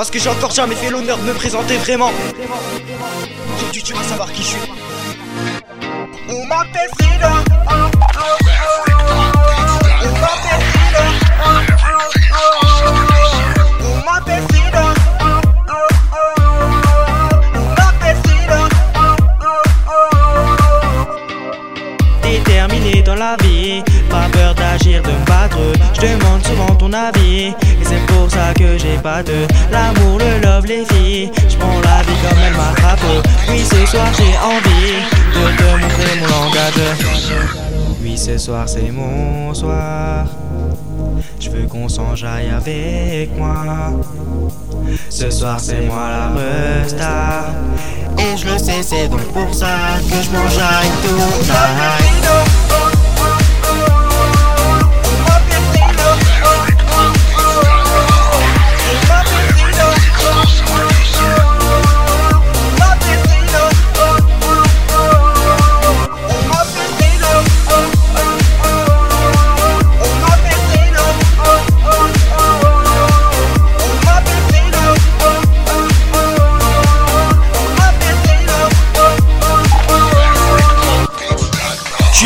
Parce que j'ai encore jamais fait l'honneur de me présenter vraiment. Aujourd'hui, tu vas savoir qui je suis. On m'appelle Frida. On m'appelle Frida. On m'appelle Frida. On m'appelle Frida. Déterminé dans la vie, de me battre. Je demande souvent ton avis, et c'est pour ça que j'ai pas de l'amour, le love, les filles. Je prends la vie comme elle m'attrape. Oui, ce soir j'ai envie de te montrer mon langage. Oui, ce soir c'est mon soir. Je veux qu'on s'enjaille avec moi. Ce soir c'est moi la star Et je le sais, c'est donc pour ça que je m'enjaille toute la night.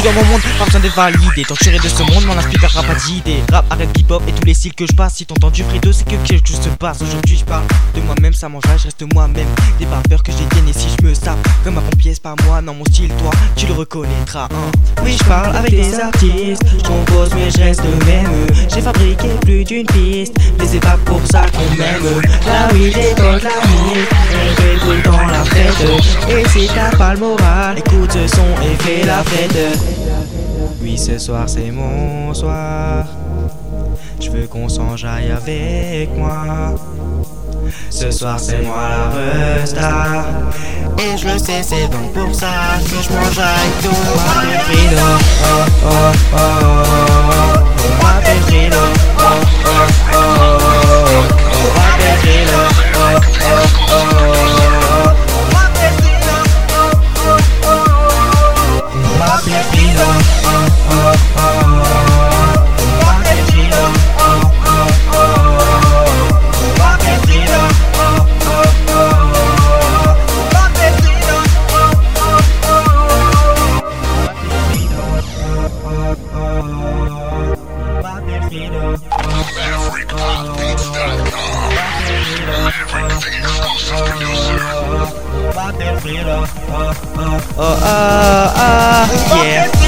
Dans mon monde, pas besoin d'être validé. Torturé de ce monde, m'en inspire pas d'idées. Rap, arrête hip hop et tous les styles que je passe. Si t'entends du Fredo, c'est que quelque chose se passe. Aujourd'hui, je parle de moi-même, ça m'enjaille, je reste moi-même. Des peur que je détienne et si je me sape comme un pompier, c'est pas moi, non, mon style, toi, tu le reconnaîtras. Hein. Oui, je parle avec des artistes, je compose, mais je reste même. J'ai fabriqué plus d'une piste, les étapes pour ça qu'on m'aime. Là, oui, potes, la mine, on fait le temps la fête. Et si t'as pas le moral, écoute ce son et fais la fête. Oui, ce soir c'est mon soir. Je veux qu'on s'enjaille avec moi. Ce soir c'est moi la star Et je le sais, c'est donc pour ça que je m'enjaille tout. Oh, oh, oh. terceira. Ah, ah, ah, ah, yeah.